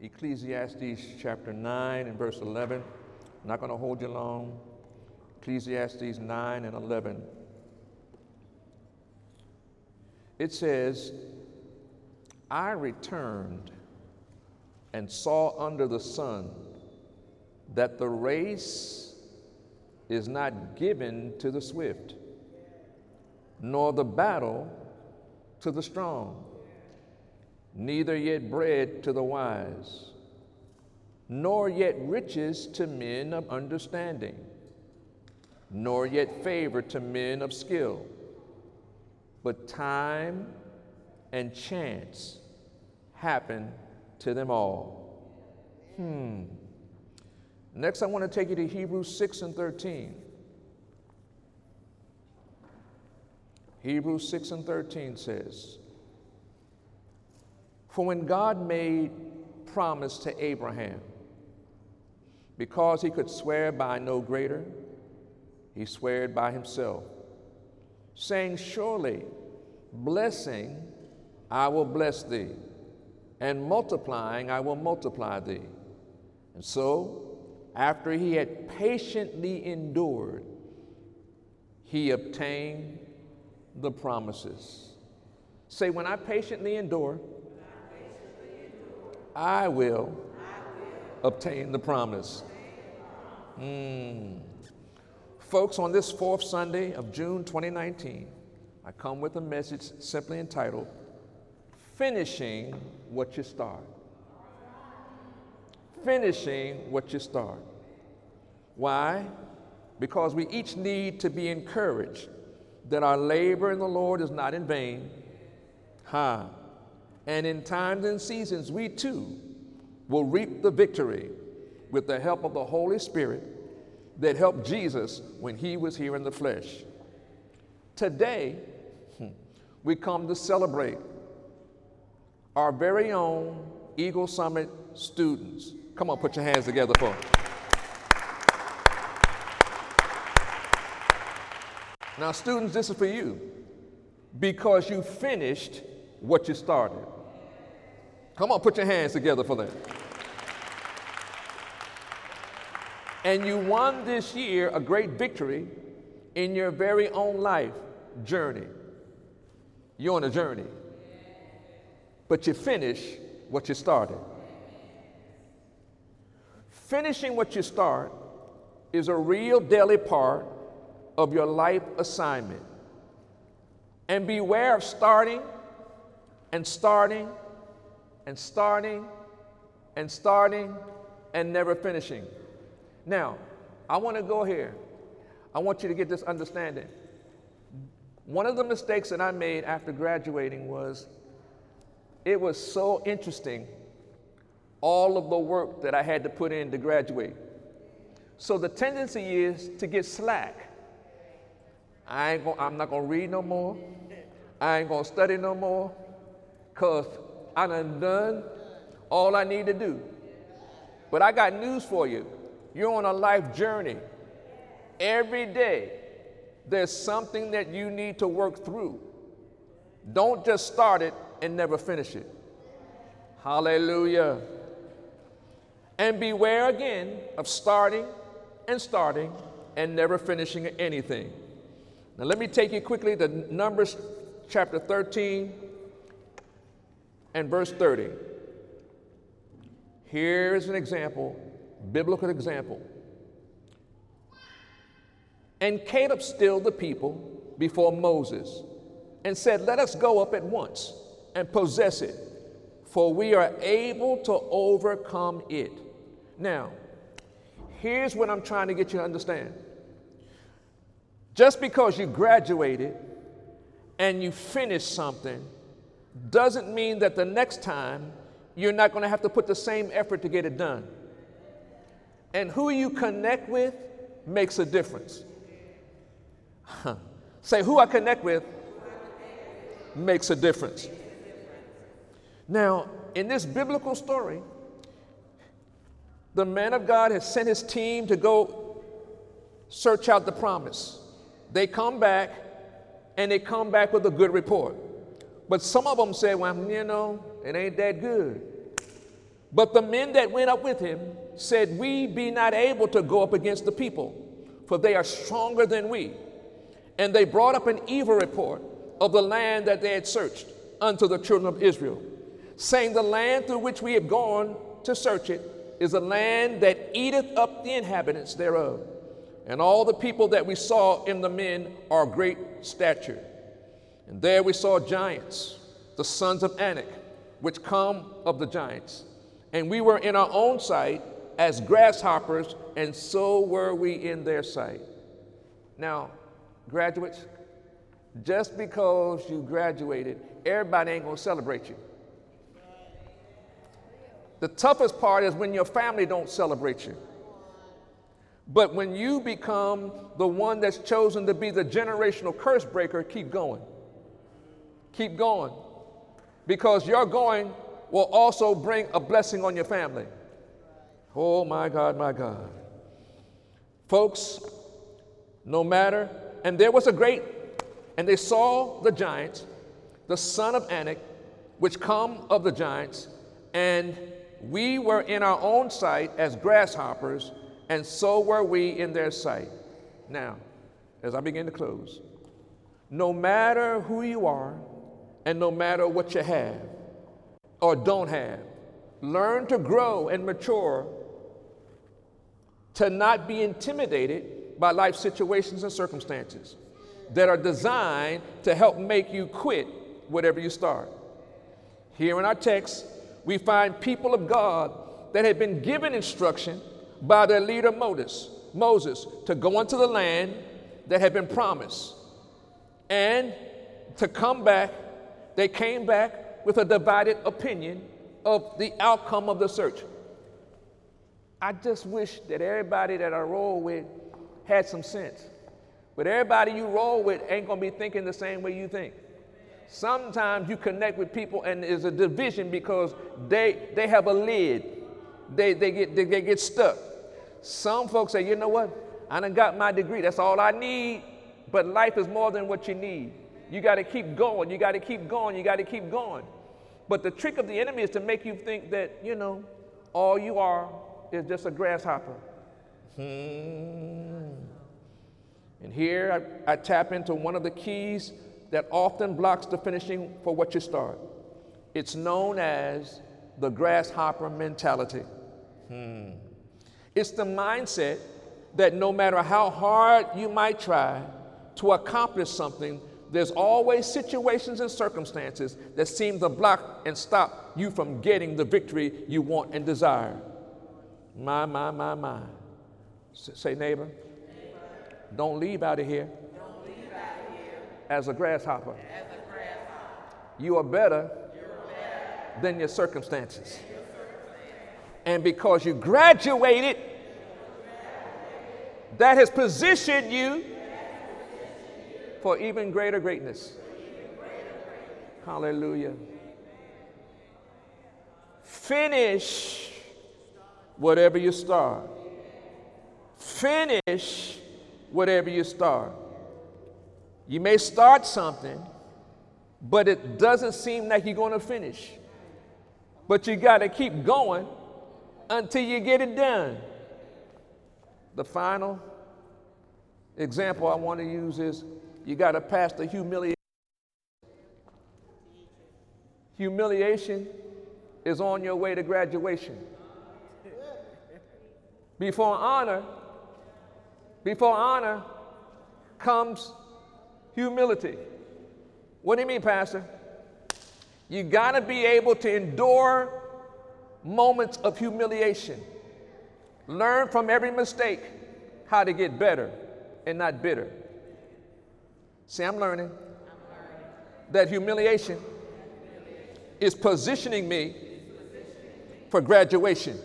Ecclesiastes chapter 9 and verse 11. I'm not going to hold you long. Ecclesiastes 9 and 11. It says, I returned and saw under the sun that the race is not given to the swift, nor the battle to the strong, neither yet bread to the wise, nor yet riches to men of understanding, nor yet favor to men of skill, but time and chance happen to them all. Hmm. Next, I want to take you to Hebrews 6 and 13. Hebrews 6 and 13 says, For when God made promise to Abraham, because he could swear by no greater, he swore by himself, saying, Surely, blessing I will bless thee, and multiplying I will multiply thee. And so, after he had patiently endured, he obtained the promises. Say, when I patiently endure, I will obtain the promise. Mm. Folks, on this fourth Sunday of June 2019, I come with a message simply entitled Finishing What You Start. Finishing what you start. Why? Because we each need to be encouraged that our labor in the Lord is not in vain. Ha. And in times and seasons, we too will reap the victory with the help of the Holy Spirit that helped Jesus when he was here in the flesh. Today, hmm, we come to celebrate our very own Eagle Summit students. Come on, put your hands together for them. Now, students, this is for you because you finished what you started. Come on, put your hands together for that. And you won this year a great victory in your very own life journey. You're on a journey, but you finish what you started. Finishing what you start is a real daily part of your life assignment. And beware of starting and starting and starting and starting and never finishing. Now, I want to go here. I want you to get this understanding. One of the mistakes that I made after graduating was it was so interesting all of the work that I had to put in to graduate. So the tendency is to get slack. I ain't gonna, I'm not going to read no more. I ain't going to study no more because I done done all I need to do. But I got news for you. You're on a life journey. Every day, there's something that you need to work through. Don't just start it and never finish it. Hallelujah. And beware again of starting and starting and never finishing anything. Now, let me take you quickly to Numbers chapter 13 and verse 30. Here's an example, biblical example. And Caleb stilled the people before Moses and said, Let us go up at once and possess it, for we are able to overcome it. Now, here's what I'm trying to get you to understand. Just because you graduated and you finished something doesn't mean that the next time you're not going to have to put the same effort to get it done. And who you connect with makes a difference. Say, who I connect with makes a difference. Now, in this biblical story, the man of God has sent his team to go search out the promise. They come back and they come back with a good report. But some of them say, well, you know, it ain't that good. But the men that went up with him said, We be not able to go up against the people, for they are stronger than we. And they brought up an evil report of the land that they had searched unto the children of Israel, saying, The land through which we have gone to search it is a land that eateth up the inhabitants thereof. And all the people that we saw in the men are great stature. And there we saw giants, the sons of Anak, which come of the giants. And we were in our own sight as grasshoppers, and so were we in their sight. Now, graduates, just because you graduated, everybody ain't gonna celebrate you. The toughest part is when your family don't celebrate you. But when you become the one that's chosen to be the generational curse breaker, keep going. Keep going. Because your going will also bring a blessing on your family. Oh my God, my God. Folks, no matter, and there was a great, and they saw the giants, the son of Anak, which come of the giants, and we were in our own sight as grasshoppers, and so were we in their sight. Now, as I begin to close, no matter who you are, and no matter what you have or don't have, learn to grow and mature to not be intimidated by life situations and circumstances that are designed to help make you quit whatever you start. Here in our text, we find people of God that had been given instruction by their leader Moses, Moses to go into the land that had been promised and to come back. They came back with a divided opinion of the outcome of the search. I just wish that everybody that I roll with had some sense. But everybody you roll with ain't gonna be thinking the same way you think. Sometimes you connect with people and there's a division because they, they have a lid. They, they, get, they, they get stuck. Some folks say, you know what? I done got my degree. That's all I need. But life is more than what you need. You got to keep going. You got to keep going. You got to keep going. But the trick of the enemy is to make you think that, you know, all you are is just a grasshopper. Hmm. And here I, I tap into one of the keys that often blocks the finishing for what you start. It's known as the grasshopper mentality. Hmm. It's the mindset that no matter how hard you might try to accomplish something, there's always situations and circumstances that seem to block and stop you from getting the victory you want and desire. My, my, my, my. say, neighbor, don't leave out of here as a grasshopper. You are better than your circumstances. And because you graduated, that has positioned you for even greater greatness. Hallelujah. Finish whatever you start. Finish whatever you start. You may start something, but it doesn't seem like you're going to finish. But you got to keep going until you get it done. The final example I want to use is you got to pass the humiliation. Humiliation is on your way to graduation. Before honor, before honor comes humility. What do you mean, Pastor? You got to be able to endure moments of humiliation. Learn from every mistake how to get better and not bitter. See, I'm learning that humiliation is positioning me for graduation.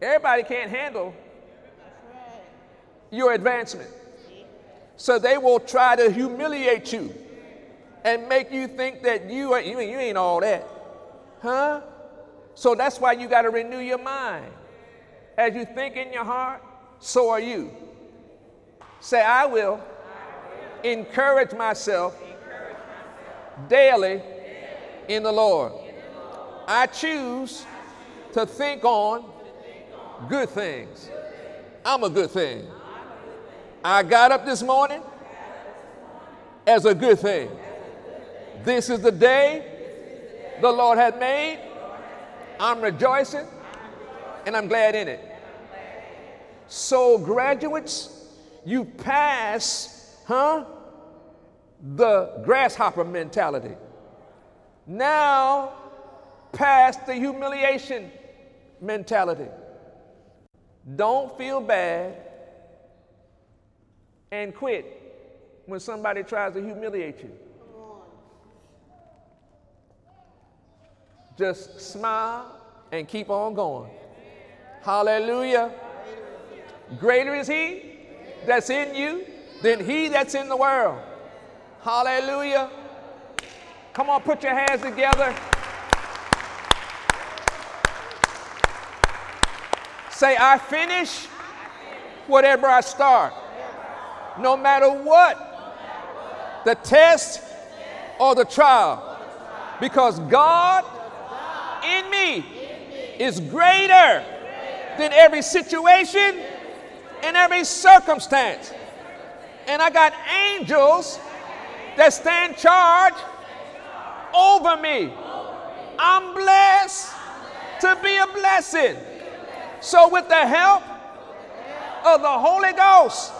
Everybody can't handle your advancement. So they will try to humiliate you and make you think that you, are, you, you ain't all that. Huh? So that's why you got to renew your mind. As you think in your heart, so are you. Say, I will, encourage myself, daily, in the Lord. I choose to think on good things. I'm a good thing. I got up this morning as a good thing. This is the day the Lord hath made. I'm rejoicing and I'm glad in it. So, graduates, you pass, huh? The grasshopper mentality. Now, pass the humiliation mentality. Don't feel bad and quit when somebody tries to humiliate you. Just smile and keep on going. Hallelujah. Greater is He that's in you than He that's in the world. Hallelujah. Come on, put your hands together. Say, I finish whatever I start. No matter what the test or the trial. Because God in me is greater than every situation and every circumstance. And I got angels that stand charge over me. I'm blessed to be a blessing. So, with the help of the Holy Ghost,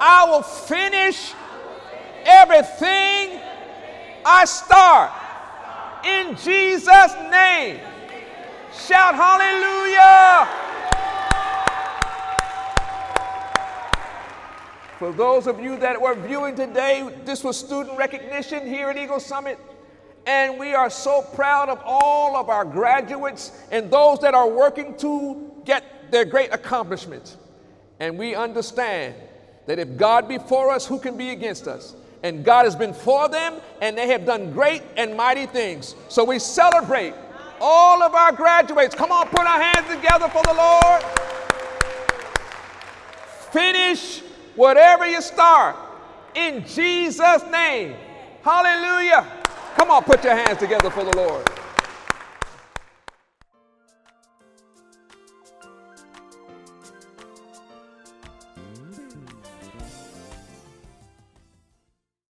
I will finish everything I start in Jesus' name. Shout hallelujah. For those of you that were viewing today, this was student recognition here at Eagle Summit. And we are so proud of all of our graduates and those that are working to get their great accomplishments. And we understand that if God be for us, who can be against us? And God has been for them, and they have done great and mighty things. So we celebrate all of our graduates. Come on, put our hands together for the Lord. Finish whatever you start in Jesus' name. Hallelujah. Come on, put your hands together for the Lord.